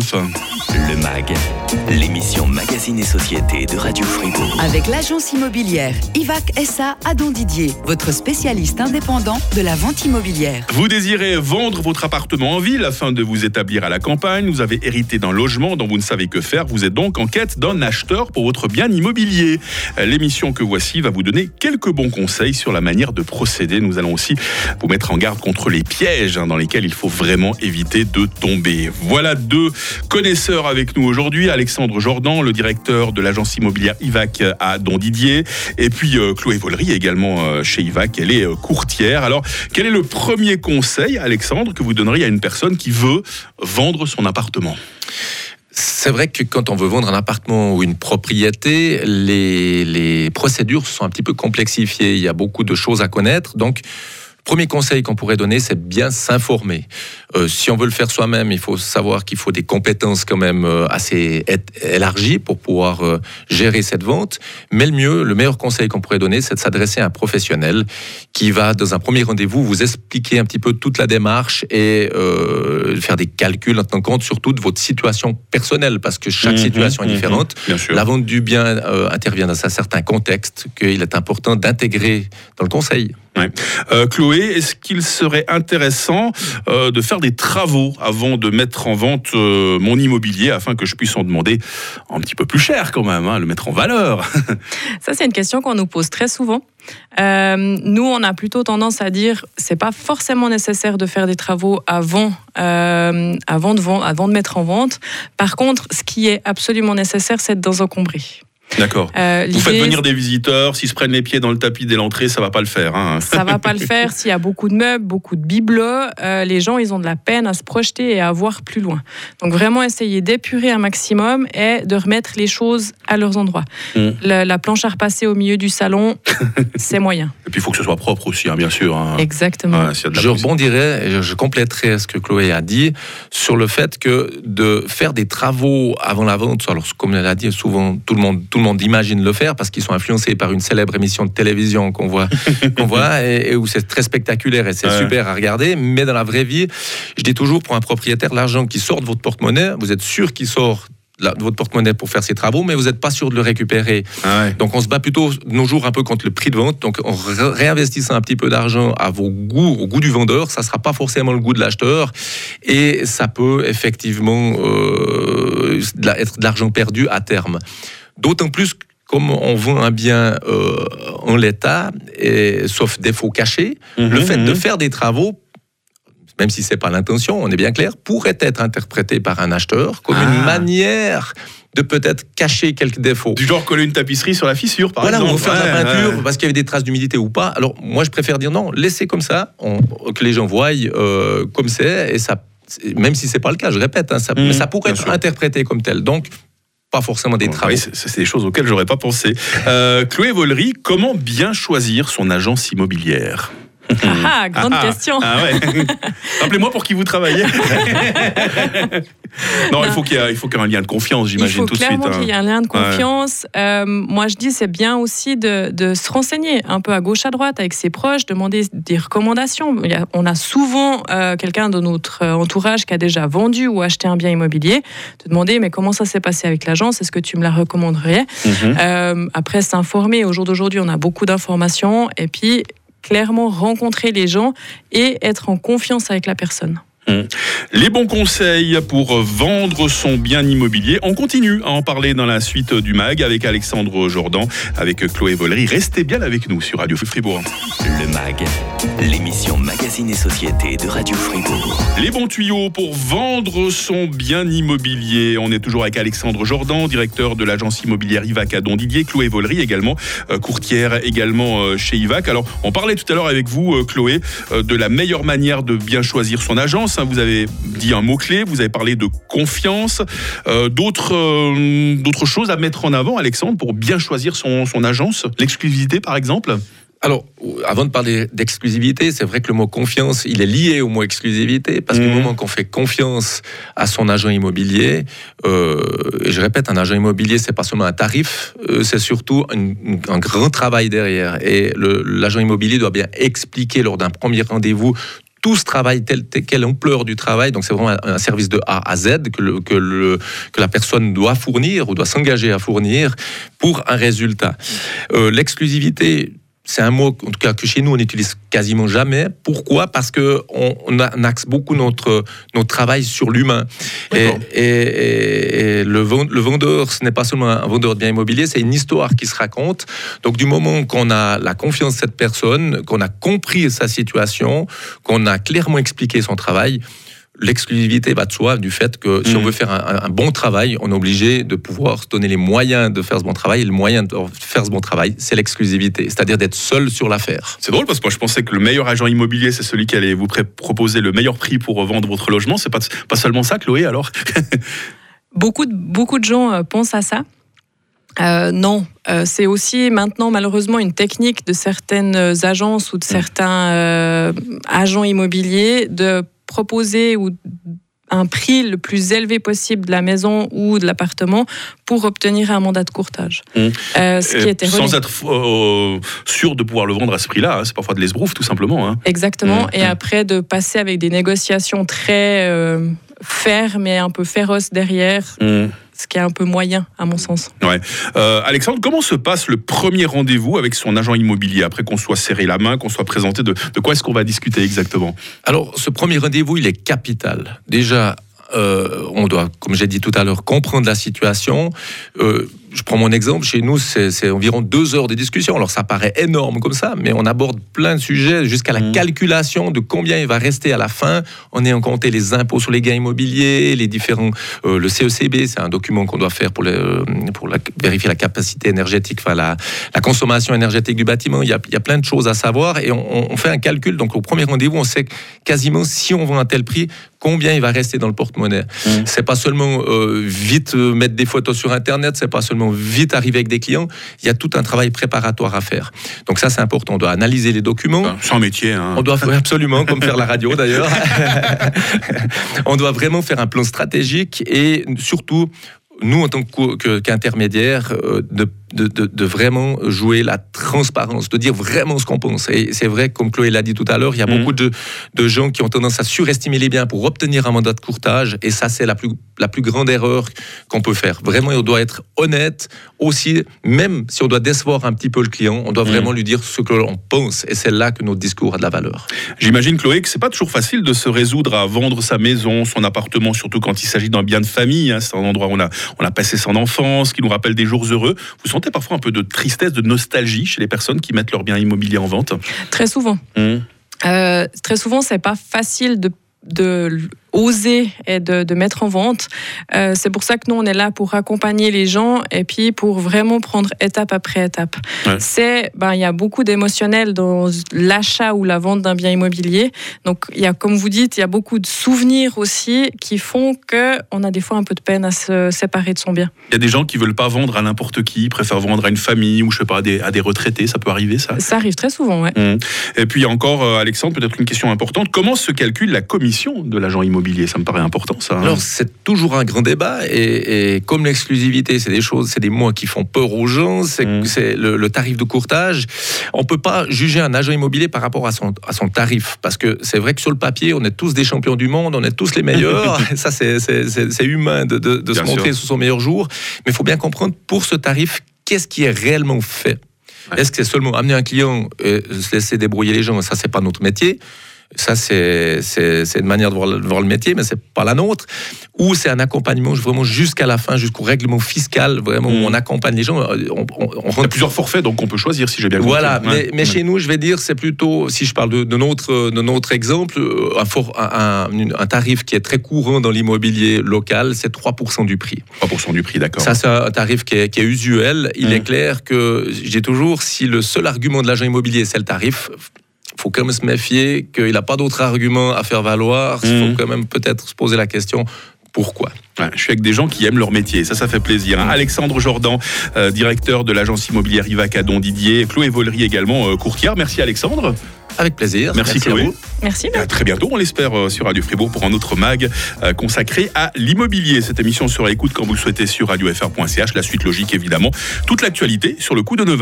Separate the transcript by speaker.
Speaker 1: 9. Le MAG, l'émission Magazine et Société de Radio Fribourg.
Speaker 2: Avec l'agence immobilière IVAC SA à Don Didier, votre spécialiste indépendant de la vente immobilière.
Speaker 3: Vous désirez vendre votre appartement en ville afin de vous établir à la campagne. Vous avez hérité d'un logement dont vous ne savez que faire. Vous êtes donc en quête d'un acheteur pour votre bien immobilier. L'émission que voici va vous donner quelques bons conseils sur la manière de procéder. Nous allons aussi vous mettre en garde contre les pièges hein, dans lesquels il faut vraiment éviter de tomber. Voilà deux connaisseurs avec nous aujourd'hui. Alexandre Jordan, le directeur de l'agence immobilière IVAC à Don Didier. Et puis euh, Chloé Vollery, également euh, chez IVAC. Elle est euh, courtière. Alors, quel est le premier conseil, Alexandre, que vous donneriez à une personne qui veut vendre son appartement?
Speaker 4: C'est vrai que quand on veut vendre un appartement ou une propriété, les, les procédures sont un petit peu complexifiées. Il y a beaucoup de choses à connaître. Donc, Premier conseil qu'on pourrait donner, c'est bien s'informer. Euh, si on veut le faire soi-même, il faut savoir qu'il faut des compétences quand même euh, assez élargies pour pouvoir euh, gérer cette vente. Mais le mieux, le meilleur conseil qu'on pourrait donner, c'est de s'adresser à un professionnel qui va, dans un premier rendez-vous, vous expliquer un petit peu toute la démarche et faire des calculs en tenant compte surtout de votre situation personnelle, parce que chaque mmh, situation est mmh, différente.
Speaker 3: Mmh,
Speaker 4: la vente du bien intervient dans un certain contexte qu'il est important d'intégrer dans le conseil.
Speaker 3: Euh, Chloé, est-ce qu'il serait intéressant euh, de faire des travaux avant de mettre en vente euh, mon immobilier afin que je puisse en demander un petit peu plus cher quand même, hein, le mettre en valeur?
Speaker 5: Ça, c'est une question qu'on nous pose très souvent. nous, on a plutôt tendance à dire c'est pas forcément nécessaire de faire des travaux avant, avant, de, avant de mettre en vente. Par contre, ce qui est absolument nécessaire, c'est de encombrer.
Speaker 3: D'accord. Euh, vous faites venir des visiteurs, s'ils se prennent les pieds dans le tapis dès l'entrée, ça va pas le faire. Hein.
Speaker 5: Ça va pas le faire s'il y a beaucoup de meubles, beaucoup de bibelots. Euh, les gens, ils ont de la peine à se projeter et à voir plus loin. Donc vraiment essayer d'épurer un maximum et de remettre les choses à leurs endroits. Hmm. La, planche à repasser au milieu du salon, c'est moyen.
Speaker 3: Et puis il faut que ce soit propre aussi, hein, bien sûr. Hein.
Speaker 5: Exactement.
Speaker 4: je rebondirai, et je compléterai ce que Chloé a dit sur le fait que de faire des travaux avant la vente, alors comme elle a dit souvent, tout le monde, tout le monde imagine le faire parce qu'ils sont influencés par une célèbre émission de télévision qu'on voit, qu'on voit et, où c'est très spectaculaire et c'est super à regarder. Mais dans la vraie vie, je dis toujours pour un propriétaire, l'argent qui sort de votre porte-monnaie, vous êtes sûr qu'il sort de votre porte-monnaie pour faire ses travaux, mais vous n'êtes pas sûr de le récupérer.
Speaker 3: Ah
Speaker 4: donc on se bat plutôt nos jours un peu contre le prix de vente. Donc en réinvestissant un petit peu d'argent à vos goûts, au goût du vendeur, ça ne sera pas forcément le goût de l'acheteur. Et ça peut effectivement euh, être de l'argent perdu à terme. D'autant plus comme on vend un bien euh, en l'état, sauf défaut caché, le mhm, fait de mhm. faire des travaux même si c'est pas l'intention, on est bien clair, pourrait être interprété par un acheteur comme une ah. manière de peut-être cacher quelques défauts.
Speaker 3: Du genre coller une tapisserie sur la fissure, par
Speaker 4: exemple.
Speaker 3: Voilà,
Speaker 4: ou faire la peinture parce qu'il y avait des traces d'humidité ou pas. Alors moi, je préfère dire non, laissez comme ça, que les gens voient euh, comme c'est, et ça, même si c'est pas le cas, je répète, hein, ça, mhm, ça pourrait être interprété comme tel. Donc pas forcément des travaux.
Speaker 3: c'est des choses auxquelles j'aurais pas pensé. Euh, Chloé Vollery, comment bien choisir son agence immobilière?
Speaker 5: ah, ah, grande ah, question.
Speaker 3: Ah ouais. Rappelez-moi pour qui vous travaillez. non, il faut qu'il y, ait un lien de confiance, j'imagine tout de suite.
Speaker 5: Il faut clairement qu'il y ait un lien de confiance. Euh, moi, je dis c'est bien aussi de, se renseigner un peu à gauche à droite avec ses proches, demander des recommandations. on a souvent euh, quelqu'un de notre entourage qui a déjà vendu ou acheté un bien immobilier. Te demander mais comment ça s'est passé avec l'agence? Est-ce que tu me la recommanderais? Mhm. euh, Après, s'informer. Au jour d'aujourd'hui, on a beaucoup d'informations et puis clairement rencontrer les gens et être en confiance avec la personne.
Speaker 3: Hum. Les bons conseils pour vendre son bien immobilier. On continue à en parler dans la suite du MAG avec Alexandre Jordan, avec Chloé Vollery. Restez bien avec nous sur Radio Fribourg.
Speaker 1: Le MAG, l'émission Magazine et Société de Radio Fribourg.
Speaker 3: Les bons tuyaux pour vendre son bien immobilier. On est toujours avec Alexandre Jordan, directeur de l'agence immobilière IVAC à Don Didier. Chloé Vollery également, euh, courtière également euh, chez IVAC. Alors, on parlait tout à l'heure avec vous, euh, Chloé, de la meilleure manière de bien choisir son agence. Hein, vous avez dit un mot-clé, vous avez parlé de confiance. Euh, d'autres, euh, d'autres choses à mettre en avant, Alexandre, pour bien choisir son, son agence? L'exclusivité, par exemple?
Speaker 4: Alors, avant de parler d'exclusivité, c'est vrai que le mot confiance, il est lié au mot exclusivité, parce qu'au mmh. moment qu'on fait confiance à son agent immobilier, euh, et je répète, un agent immobilier, c'est pas seulement un tarif, c'est surtout un, grand travail derrière. Et l'agent immobilier doit bien expliquer lors d'un premier rendez-vous tout ce travail, telle, quelle ampleur du travail. Donc c'est vraiment un, service de A à Z que, le, que, le, que la personne doit fournir ou doit s'engager à fournir pour un résultat. Euh, l'exclusivité, c'est un mot, en tout cas, que chez nous, on n'utilise quasiment jamais. Pourquoi? Parce que on, axe beaucoup notre, notre travail sur l'humain. Et, et, le, le, vendeur, ce n'est pas seulement un vendeur de biens immobiliers, c'est une histoire qui se raconte. Donc, du moment qu'on a la confiance de cette personne, qu'on a compris sa situation, qu'on a clairement expliqué son travail, l'exclusivité va de soi du fait que si on mm. veut faire un, bon travail, on est obligé de pouvoir se donner les moyens de faire ce bon travail. Et le moyen de faire ce bon travail, c'est l'exclusivité, c'est-à-dire d'être seul sur l'affaire.
Speaker 3: C'est drôle parce que moi je pensais que le meilleur agent immobilier, c'est celui qui allait vous proposer le meilleur prix pour vendre votre logement. C'est pas, pas seulement ça, Chloé, alors?
Speaker 5: Beaucoup, de, beaucoup de gens euh, pensent à ça. Euh, non, euh, c'est aussi maintenant malheureusement une technique de certaines agences ou de mm. certains agents immobiliers de proposer ou un prix le plus élevé possible de la maison ou de l'appartement pour obtenir un mandat de courtage.
Speaker 3: Mmh. Euh, ce qui était Sans être euh, sûr de pouvoir le vendre à ce prix-là, hein. c'est parfois de l'esbrouf tout simplement. Hein.
Speaker 5: Exactement, mmh. et mmh. après de passer avec des négociations très euh, fermes et un peu féroces derrière ce qui est un peu moyen à mon sens.
Speaker 3: Ouais. Euh, Alexandre, comment se passe le premier rendez-vous avec son agent immobilier après qu'on soit serré la main, qu'on soit présenté de, de quoi est-ce qu'on va discuter exactement?
Speaker 4: Alors, ce premier rendez-vous, il est capital. Déjà, euh, on doit, comme j'ai dit tout à l'heure, comprendre la situation. Euh, je prends mon exemple, chez nous, c'est environ deux heures de discussion. Alors ça paraît énorme comme ça, mais on aborde plein de sujets jusqu'à la mmh. calculation de combien il va rester à la fin. On est en compte les impôts sur les gains immobiliers, les différents. Euh, le CECB, c'est un document qu'on doit faire pour, pour vérifier la capacité énergétique, enfin la, consommation énergétique du bâtiment. Il y, a, il y, a, plein de choses à savoir et on, fait un calcul. Donc au premier rendez-vous, on sait quasiment si on vend un tel prix, combien il va rester dans le porte-monnaie. Mmh. C'est pas seulement euh, vite euh, mettre des photos sur Internet, c'est pas seulement vite arriver avec des clients, il y a tout un travail préparatoire à faire. Donc ça, c'est important. On doit analyser les documents.
Speaker 3: Sans métier. Hein.
Speaker 4: On doit faire absolument, comme faire la radio d'ailleurs. on doit vraiment faire un plan stratégique et surtout nous, en tant qu'intermédiaire, euh, de de, vraiment jouer la transparence, de dire vraiment ce qu'on pense. Et c'est vrai, comme Chloé l'a dit tout à l'heure, il y a mhm. beaucoup de, gens qui ont tendance à surestimer les biens pour obtenir un mandat de courtage. Et ça, c'est la plus, la plus grande erreur qu'on peut faire. Vraiment, on doit être honnête aussi, même si on doit décevoir un petit peu le client, on doit mhm. vraiment lui dire ce que l'on pense. Et c'est là que notre discours a de la valeur.
Speaker 3: J'imagine, Chloé, que c'est pas toujours facile de se résoudre à vendre sa maison, son appartement, surtout quand il s'agit d'un bien de famille. Hein. C'est un endroit où on a, on a passé son enfance, qui nous rappelle des jours heureux. Vous sentez parfois un peu de tristesse, de nostalgie chez les personnes qui mettent leurs biens immobiliers en vente
Speaker 5: Très souvent. Mmh. Euh, très souvent, c'est pas facile de de oser et de, mettre en vente. Euh, c'est pour ça que nous, on est là pour accompagner les gens et puis pour vraiment prendre étape après étape. C'est, ben, il y a beaucoup d'émotionnel dans l'achat ou la vente d'un bien immobilier. Donc, il y a, comme vous dites, il y a beaucoup de souvenirs aussi qui font que on a des fois un peu de peine à se séparer de son bien.
Speaker 3: Il y a des gens qui veulent pas vendre à n'importe qui, préfèrent vendre à une famille ou je sais pas, à des, à des retraités. Ça peut arriver, ça?
Speaker 5: Ça arrive très souvent, ouais.
Speaker 3: Mmh. Et puis encore, euh, Alexandre, peut-être une question importante. Comment se calcule la commission de l'agent immobilier? Ça me paraît important, ça. Hein.
Speaker 4: Alors, c'est toujours un grand débat. Et, comme l'exclusivité, c'est des choses, c'est des mots qui font peur aux gens. C'est mmh. le, tarif de courtage. On peut pas juger un agent immobilier par rapport à son, à son tarif. Parce que c'est vrai que sur le papier, on est tous des champions du monde, on est tous les meilleurs. ça, c'est humain de, de, se montrer sous son meilleur jour. Mais il faut bien comprendre, pour ce tarif, qu'est-ce qui est réellement fait? Est-ce que c'est seulement amener un client et se laisser débrouiller les gens? Ça, c'est pas notre métier. Ça, c'est une manière de voir, le, métier, mais c'est pas la nôtre. Ou c'est un accompagnement vraiment jusqu'à la fin, jusqu'au règlement fiscal, vraiment où mm. on accompagne les gens. On,
Speaker 3: on, a plusieurs forfaits, donc on peut choisir si j'ai bien
Speaker 4: compris. Voilà, mais, chez nous, je vais dire, c'est plutôt, si je parle de, notre, de notre exemple, euh, un, un, tarif qui est très courant dans l'immobilier local, c'est 3% du prix.
Speaker 3: 3% du prix, d'accord.
Speaker 4: Ça, c'est un tarif qui est, usuel. Il mm. est clair que j'ai toujours, si le seul argument de l'agent immobilier, c'est le tarif, faut quand même se méfier qu'il n'a pas d'autres arguments à faire valoir. Il faut mmh. quand même peut-être se poser la question pourquoi?
Speaker 3: Je suis avec des gens qui aiment leur métier, ça, ça fait plaisir. Hein. Alexandre Jordan, euh, directeur de l'agence immobilière Ivac à Don Didier, Chloé Vollery également, euh, courtière. Merci Alexandre.
Speaker 4: Avec plaisir.
Speaker 3: Merci, Chloé.
Speaker 5: Merci.
Speaker 3: à très bientôt, on l'espère, euh, sur Radio Fribourg pour un autre mag consacré à l'immobilier. Cette émission sera écoute quand vous le souhaitez sur radiofr.ch. La suite logique, évidemment. Toute l'actualité sur le coup de 9h.